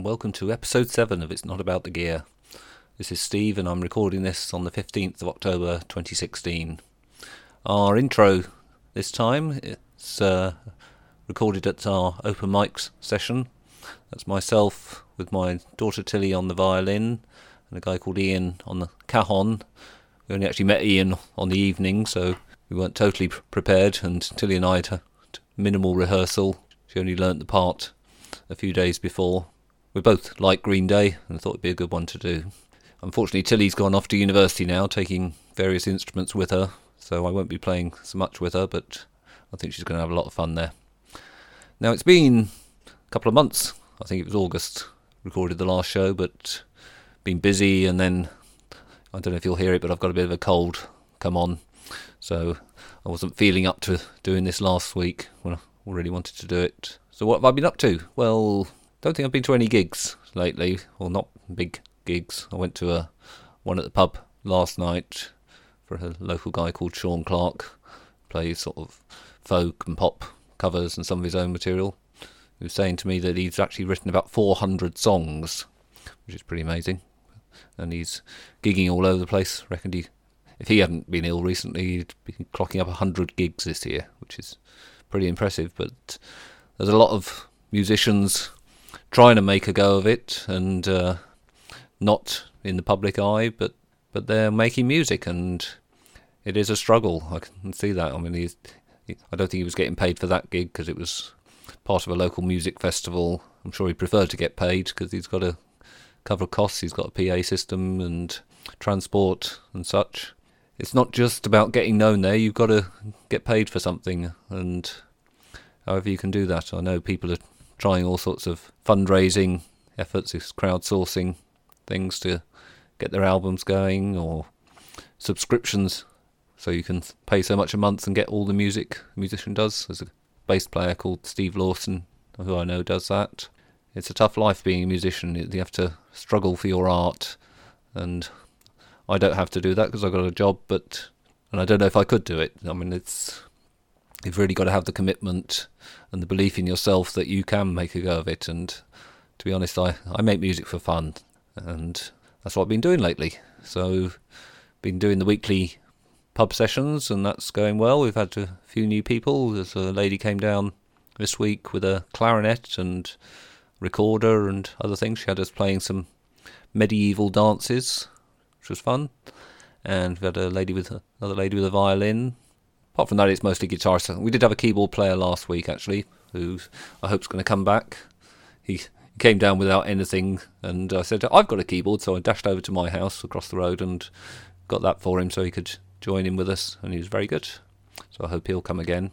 and welcome to episode 7 of It's Not About the Gear. This is Steve, and I'm recording this on the 15th of October 2016. Our intro this time is uh, recorded at our open mics session. That's myself with my daughter Tilly on the violin and a guy called Ian on the cajon. We only actually met Ian on the evening, so we weren't totally pr- prepared, and Tilly and I had minimal rehearsal. She only learnt the part a few days before. We both like Green Day and thought it'd be a good one to do. Unfortunately, Tilly's gone off to university now, taking various instruments with her, so I won't be playing so much with her, but I think she's going to have a lot of fun there. Now, it's been a couple of months. I think it was August, recorded the last show, but been busy, and then I don't know if you'll hear it, but I've got a bit of a cold come on, so I wasn't feeling up to doing this last week when I really wanted to do it. So what have I been up to? Well, don't think I've been to any gigs lately, or not big gigs. I went to a one at the pub last night for a local guy called Sean Clark, plays sort of folk and pop covers and some of his own material. He was saying to me that he's actually written about 400 songs, which is pretty amazing. And he's gigging all over the place. Reckoned he, if he hadn't been ill recently, he'd be clocking up 100 gigs this year, which is pretty impressive. But there's a lot of musicians trying to make a go of it and uh, not in the public eye, but but they're making music and it is a struggle. I can see that. I mean, he, I don't think he was getting paid for that gig because it was part of a local music festival. I'm sure he preferred to get paid because he's got to cover costs. He's got a PA system and transport and such. It's not just about getting known there. You've got to get paid for something, and however you can do that. I know people are trying all sorts of fundraising efforts, crowdsourcing things to get their albums going, or subscriptions, so you can pay so much a month and get all the music a musician does. There's a bass player called Steve Lawson, who I know does that. It's a tough life being a musician. You have to struggle for your art, and I don't have to do that because I've got a job, but and I don't know if I could do it. I mean, it's you've really got to have the commitment and the belief in yourself that you can make a go of it. And to be honest, I, I make music for fun, and that's what I've been doing lately. So, been doing the weekly pub sessions, and that's going well. We've had a few new people. There's a lady came down this week with a clarinet and recorder and other things. She had us playing some medieval dances, which was fun. And we had a lady with another lady with a violin, Apart from that, it's mostly guitarists. We did have a keyboard player last week, actually, who I hope's going to come back. He came down without anything, and I said, I've got a keyboard, so I dashed over to my house across the road and got that for him so he could join in with us, and he was very good. So I hope he'll come again.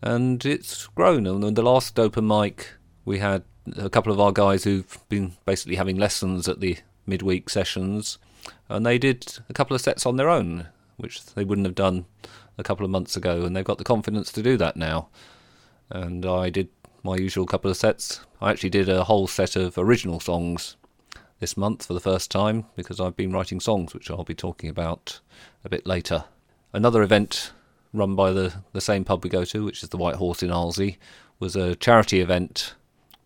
And it's grown. And the last open mic, we had a couple of our guys who've been basically having lessons at the midweek sessions, and they did a couple of sets on their own, which they wouldn't have done a couple of months ago, and they've got the confidence to do that now. And I did my usual couple of sets. I actually did a whole set of original songs this month for the first time because I've been writing songs, which I'll be talking about a bit later. Another event run by the, the same pub we go to, which is the White Horse in Arlesey, was a charity event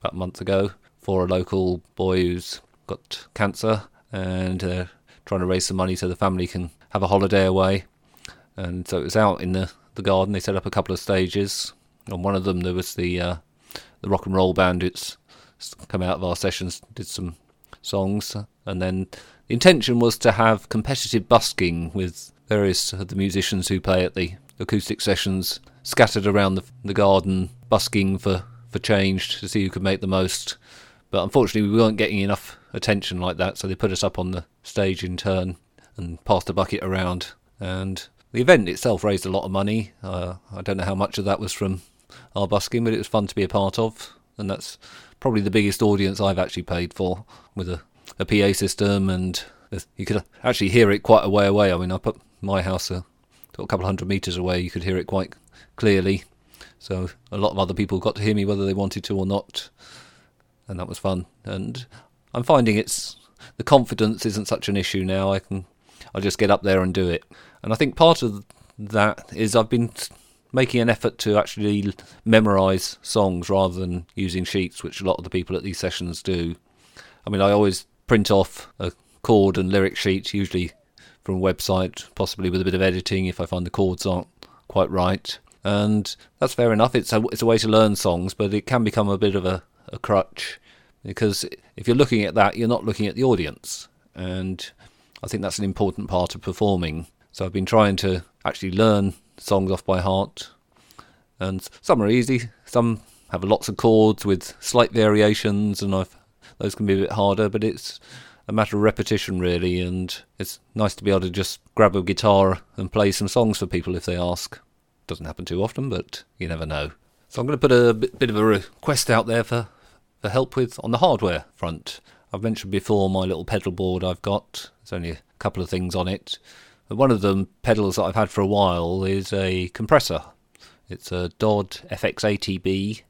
about a month ago for a local boy who's got cancer and uh, trying to raise some money so the family can have a holiday away and so it was out in the, the garden. They set up a couple of stages. On one of them, there was the uh, the rock and roll band. It's come out of our sessions, did some songs, and then the intention was to have competitive busking with various of the musicians who play at the acoustic sessions scattered around the, the garden, busking for, for change to see who could make the most. But unfortunately, we weren't getting enough attention like that, so they put us up on the stage in turn and passed the bucket around. And the event itself raised a lot of money. Uh, I don't know how much of that was from our busking, but it was fun to be a part of, and that's probably the biggest audience I've actually paid for with a, a PA system, and you could actually hear it quite a way away. I mean, I put my house a, a couple of hundred meters away, you could hear it quite clearly. So a lot of other people got to hear me whether they wanted to or not, and that was fun. And I'm finding it's the confidence isn't such an issue now. I can I just get up there and do it. And I think part of that is I've been making an effort to actually memorize songs rather than using sheets, which a lot of the people at these sessions do. I mean, I always print off a chord and lyric sheet, usually from a website, possibly with a bit of editing if I find the chords aren't quite right. And that's fair enough. It's a, it's a way to learn songs, but it can become a bit of a, a crutch because if you're looking at that, you're not looking at the audience. And I think that's an important part of performing. So I've been trying to actually learn songs off by heart. And some are easy, some have lots of chords with slight variations, and I've, those can be a bit harder, but it's a matter of repetition, really. And it's nice to be able to just grab a guitar and play some songs for people if they ask. Doesn't happen too often, but you never know. So I'm going to put a bit, of a request out there for, for help with on the hardware front. I've mentioned before my little pedal board I've got. There's only a couple of things on it. One of the pedals that I've had for a while is a compressor. It's a DOD FX80B,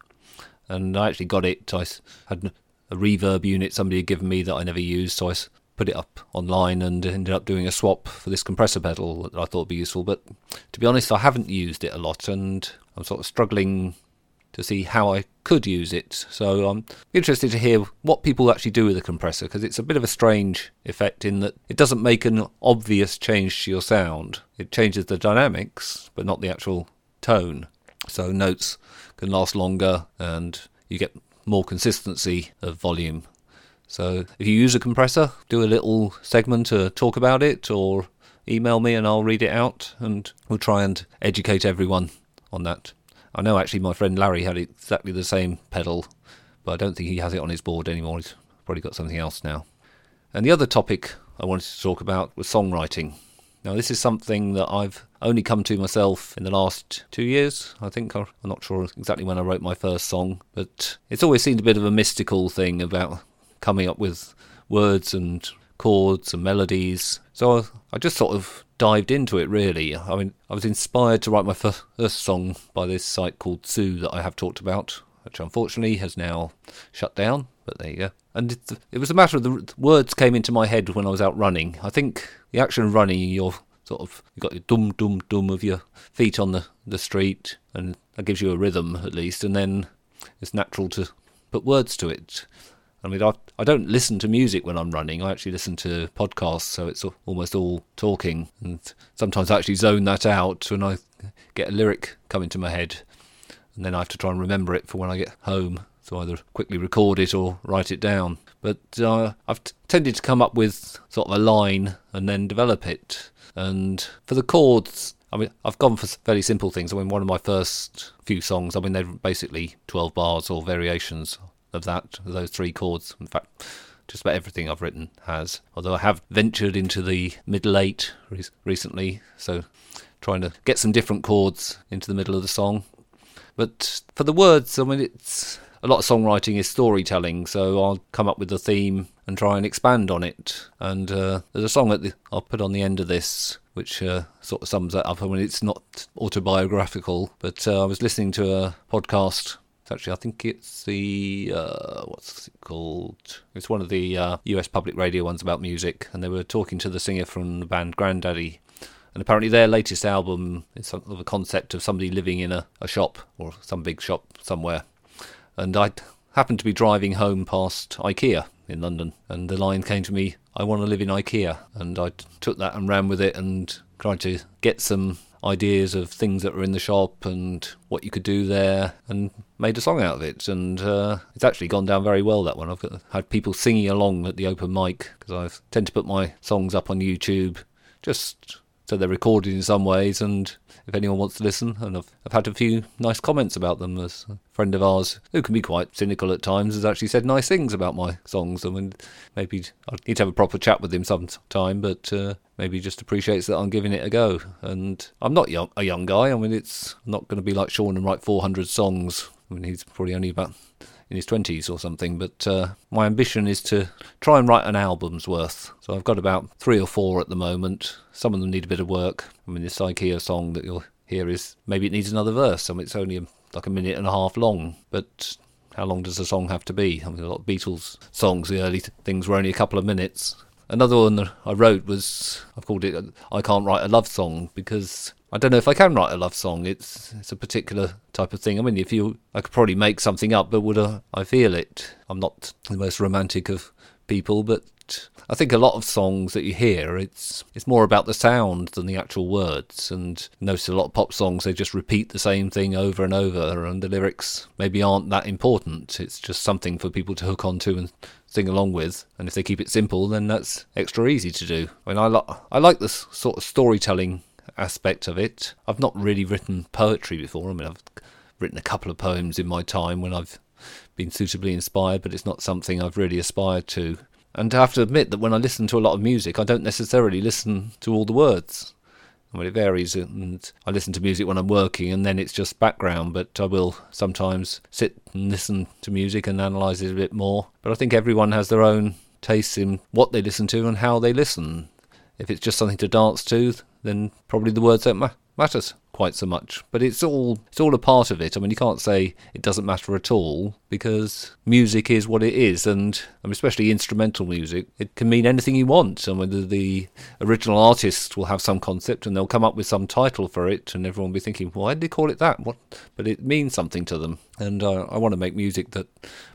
and I actually got it. I had a reverb unit somebody had given me that I never used, so I put it up online and ended up doing a swap for this compressor pedal that I thought would be useful. But to be honest, I haven't used it a lot, and I'm sort of struggling to see how I could use it. So I'm interested to hear what people actually do with a compressor because it's a bit of a strange effect in that it doesn't make an obvious change to your sound. It changes the dynamics, but not the actual tone. So notes can last longer and you get more consistency of volume. So if you use a compressor, do a little segment to talk about it or email me and I'll read it out and we'll try and educate everyone on that. I know actually my friend Larry had exactly the same pedal, but I don't think he has it on his board anymore. He's probably got something else now. And the other topic I wanted to talk about was songwriting. Now, this is something that I've only come to myself in the last two years. I think I'm not sure exactly when I wrote my first song, but it's always seemed a bit of a mystical thing about coming up with words and chords and melodies. So I just sort of dived into it really. I mean, I was inspired to write my first song by this site called Zoo that I have talked about, which unfortunately has now shut down. But there you go. And it, was a matter of the words came into my head when I was out running. I think the action of running, you're sort of you got your dum dum dum of your feet on the the street, and that gives you a rhythm at least. And then it's natural to put words to it. I mean, I, I don't listen to music when I'm running. I actually listen to podcasts, so it's almost all talking. And sometimes I actually zone that out when I get a lyric come into my head, and then I have to try and remember it for when I get home. So either quickly record it or write it down. But uh, I've t- tended to come up with sort of a line and then develop it. And for the chords, I mean, I've gone for fairly simple things. I mean, one of my first few songs, I mean, they're basically 12 bars or variations of that, those three chords. In fact, just about everything I've written has. Although I have ventured into the middle eight re- recently, so trying to get some different chords into the middle of the song. But for the words, I mean, it's a lot of songwriting is storytelling, so I'll come up with a theme and try and expand on it. And uh, there's a song that I'll put on the end of this, which uh, sort of sums that up. I mean, it's not autobiographical, but uh, I was listening to a podcast actually, I think it's the uh, what's it called? It's one of the uh, U.S. public radio ones about music, and they were talking to the singer from the band Grandaddy, and apparently their latest album is sort of a concept of somebody living in a, a shop or some big shop somewhere. And I happened to be driving home past IKEA in London, and the line came to me, "I want to live in IKEA," and I took that and ran with it and tried to get some ideas of things that were in the shop and what you could do there and made a song out of it. And uh, it's actually gone down very well that one. I've had people singing along at the open mic because i tend to put my songs up on youtube just so they're recorded in some ways and if anyone wants to listen and I've, I've had a few nice comments about them as a friend of ours who can be quite cynical at times has actually said nice things about my songs i mean maybe i need to have a proper chat with him sometime but uh, maybe just appreciates that I'm giving it a go. And I'm not young, a young guy. I mean, it's not going to be like Sean and write 400 songs. I mean, he's probably only about in his 20s or something. But uh, my ambition is to try and write an album's worth. So I've got about three or four at the moment. Some of them need a bit of work. I mean, this IKEA song that you'll hear is maybe it needs another verse. I mean, it's only like a minute and a half long. But how long does a song have to be? I mean, a lot of Beatles songs, the early things were only a couple of minutes another one I wrote was I've called it "I Can't Write a Love Song" because I don't know if I can write a love song. It's it's a particular type of thing. I mean, if you, I could probably make something up, but would I, I feel it? I'm not the most romantic of people, but I think a lot of songs that you hear, it's it's more about the sound than the actual words. And notice a lot of pop songs, they just repeat the same thing over and over, and the lyrics maybe aren't that important. It's just something for people to hook onto and sing along with. And if they keep it simple, then that's extra easy to do. I mean, I, lo- I like this sort of storytelling aspect of it. I've not really written poetry before. I mean, I've written a couple of poems in my time when I've been suitably inspired, but it's not something I've really aspired to. And I have to admit that when I listen to a lot of music, I don't necessarily listen to all the words. Mean, it varies, and I listen to music when I'm working, and then it's just background. But I will sometimes sit and listen to music and analyse it a bit more. But I think everyone has their own tastes in what they listen to and how they listen. If it's just something to dance to, then probably the words don't ma- matter quite so much. But it's all it's all a part of it. I mean, you can't say it doesn't matter at all because music is what it is, and I mean, especially instrumental music, it can mean anything you want. And whether the original artist will have some concept and they'll come up with some title for it, and everyone will be thinking, why did they call it that? What? But it means something to them, and uh, I want to make music that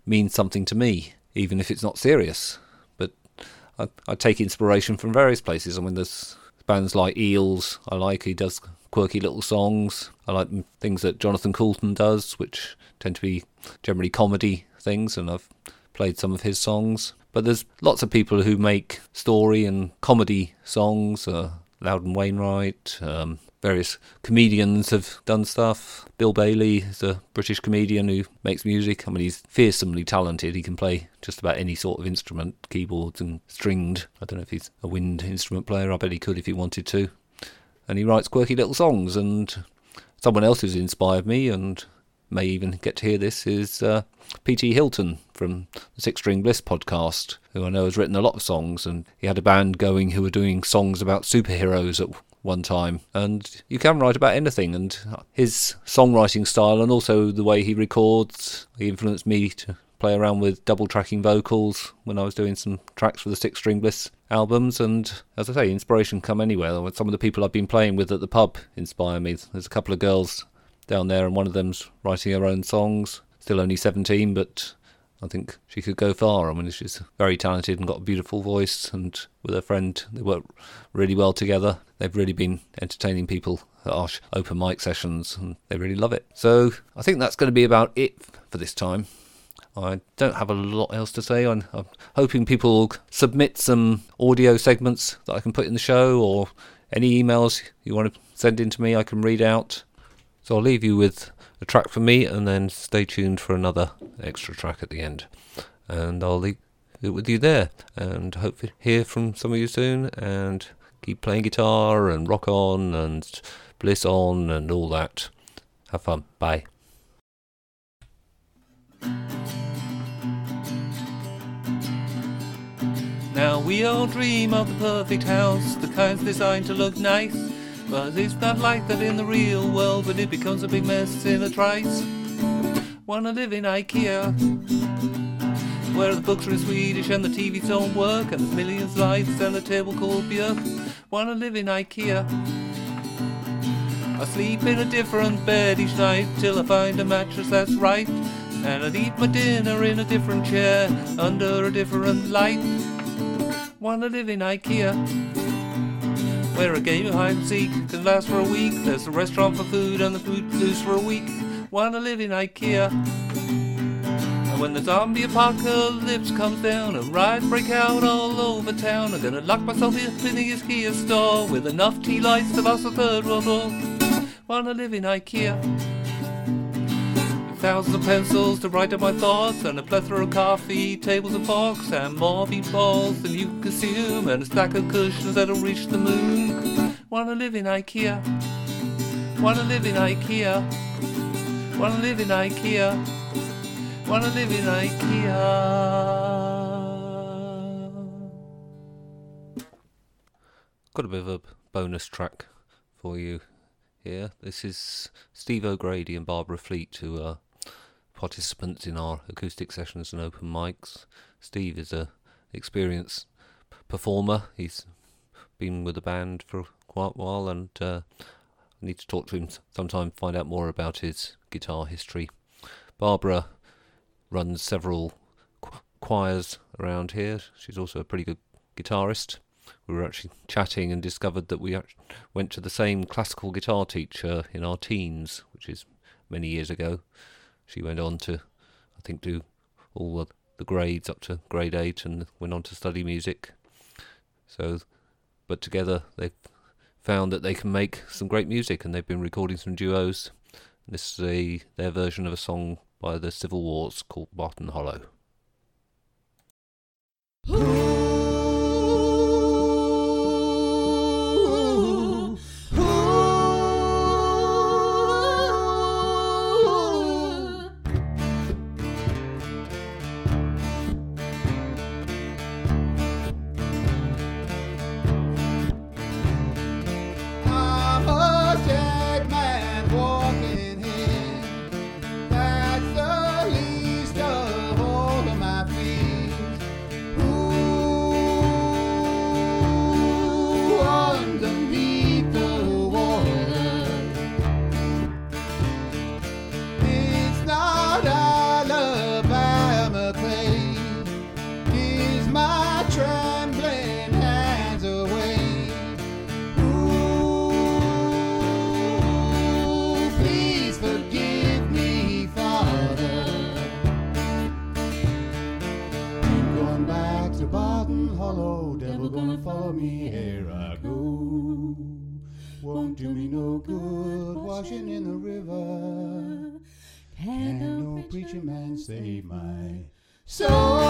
means something to me, even if it's not serious. But I, I take inspiration from various places. I mean, there's bands like Eels. I like he does quirky little songs. I like things that Jonathan Coulton does, which tend to be generally comedy things, and I've played some of his songs. But there's lots of people who make story and comedy songs. Uh, Loudon Wainwright, um, various comedians have done stuff. Bill Bailey is a British comedian who makes music. I mean, he's fearsomely talented. He can play just about any sort of instrument, keyboards and stringed. I don't know if he's a wind instrument player. I bet he could if he wanted to. And he writes quirky little songs. And someone else who's inspired me and may even get to hear this is uh, P.T. Hilton from the Six String Bliss podcast, who I know has written a lot of songs. And he had a band going who were doing songs about superheroes at one time. And you can write about anything. And his songwriting style and also the way he records, he influenced me to play around with double tracking vocals when I was doing some tracks for the Six String Bliss albums. And as I say, inspiration come anywhere. Some of the people I've been playing with at the pub inspire me. There's a couple of girls down there, and one of them's writing her own songs. Still only 17, but I think she could go far. I mean, she's very talented and got a beautiful voice, and with her friend, they work really well together. They've really been entertaining people at our open mic sessions, and they really love it. So I think that's going to be about it for this time. I don't have a lot else to say. I'm, I'm hoping people submit some audio segments that I can put in the show, or any emails you want to send in to me, I can read out. So I'll leave you with a track from me and then stay tuned for another extra track at the end. And I'll leave it with you there and hope to hear from some of you soon and keep playing guitar and rock on and bliss on and all that. Have fun. Bye. Now we all dream of the perfect house, the kind designed to look nice. But it's not like that in the real world, but it becomes a big mess in a trice. Wanna live in IKEA, where the books are in Swedish and the TVs don't work, and there's millions of lights and a table called beer. Wanna live in IKEA. I sleep in a different bed each night till I find a mattress that's right. And I'd eat my dinner in a different chair under a different light. Wanna live in IKEA where a game of hide and seek can last for a week. There's a restaurant for food and the food produce for a week. Wanna live in IKEA? And when the zombie apocalypse comes down and riots break out all over town, I'm gonna lock myself in the IKEA store with enough tea lights to last the third world war. Wanna live in IKEA? Thousands of pencils to write down my thoughts, and a plethora of coffee, tables and forks, and more balls than you consume, and a stack of cushions that'll reach the moon. Wanna live in IKEA? Wanna live in IKEA? Wanna live in IKEA? Wanna live in IKEA? Got a bit of a bonus track for you here. This is Steve O'Grady and Barbara Fleet, who are participants in our acoustic sessions and open mics. Steve is a experienced performer. He's been with the band for quite a while, and uh, I need to talk to him sometime, find out more about his guitar history. Barbara runs several qu- choirs around here. She's also a pretty good guitarist. We were actually chatting and discovered that we went to the same classical guitar teacher in our teens, which is many years ago. She went on to, I think, do all the, the grades up to grade eight and went on to study music. So, but together they've found that they can make some great music and they've been recording some duos. This is a, their version of a song by the Civil Wars called Barton Hollow. My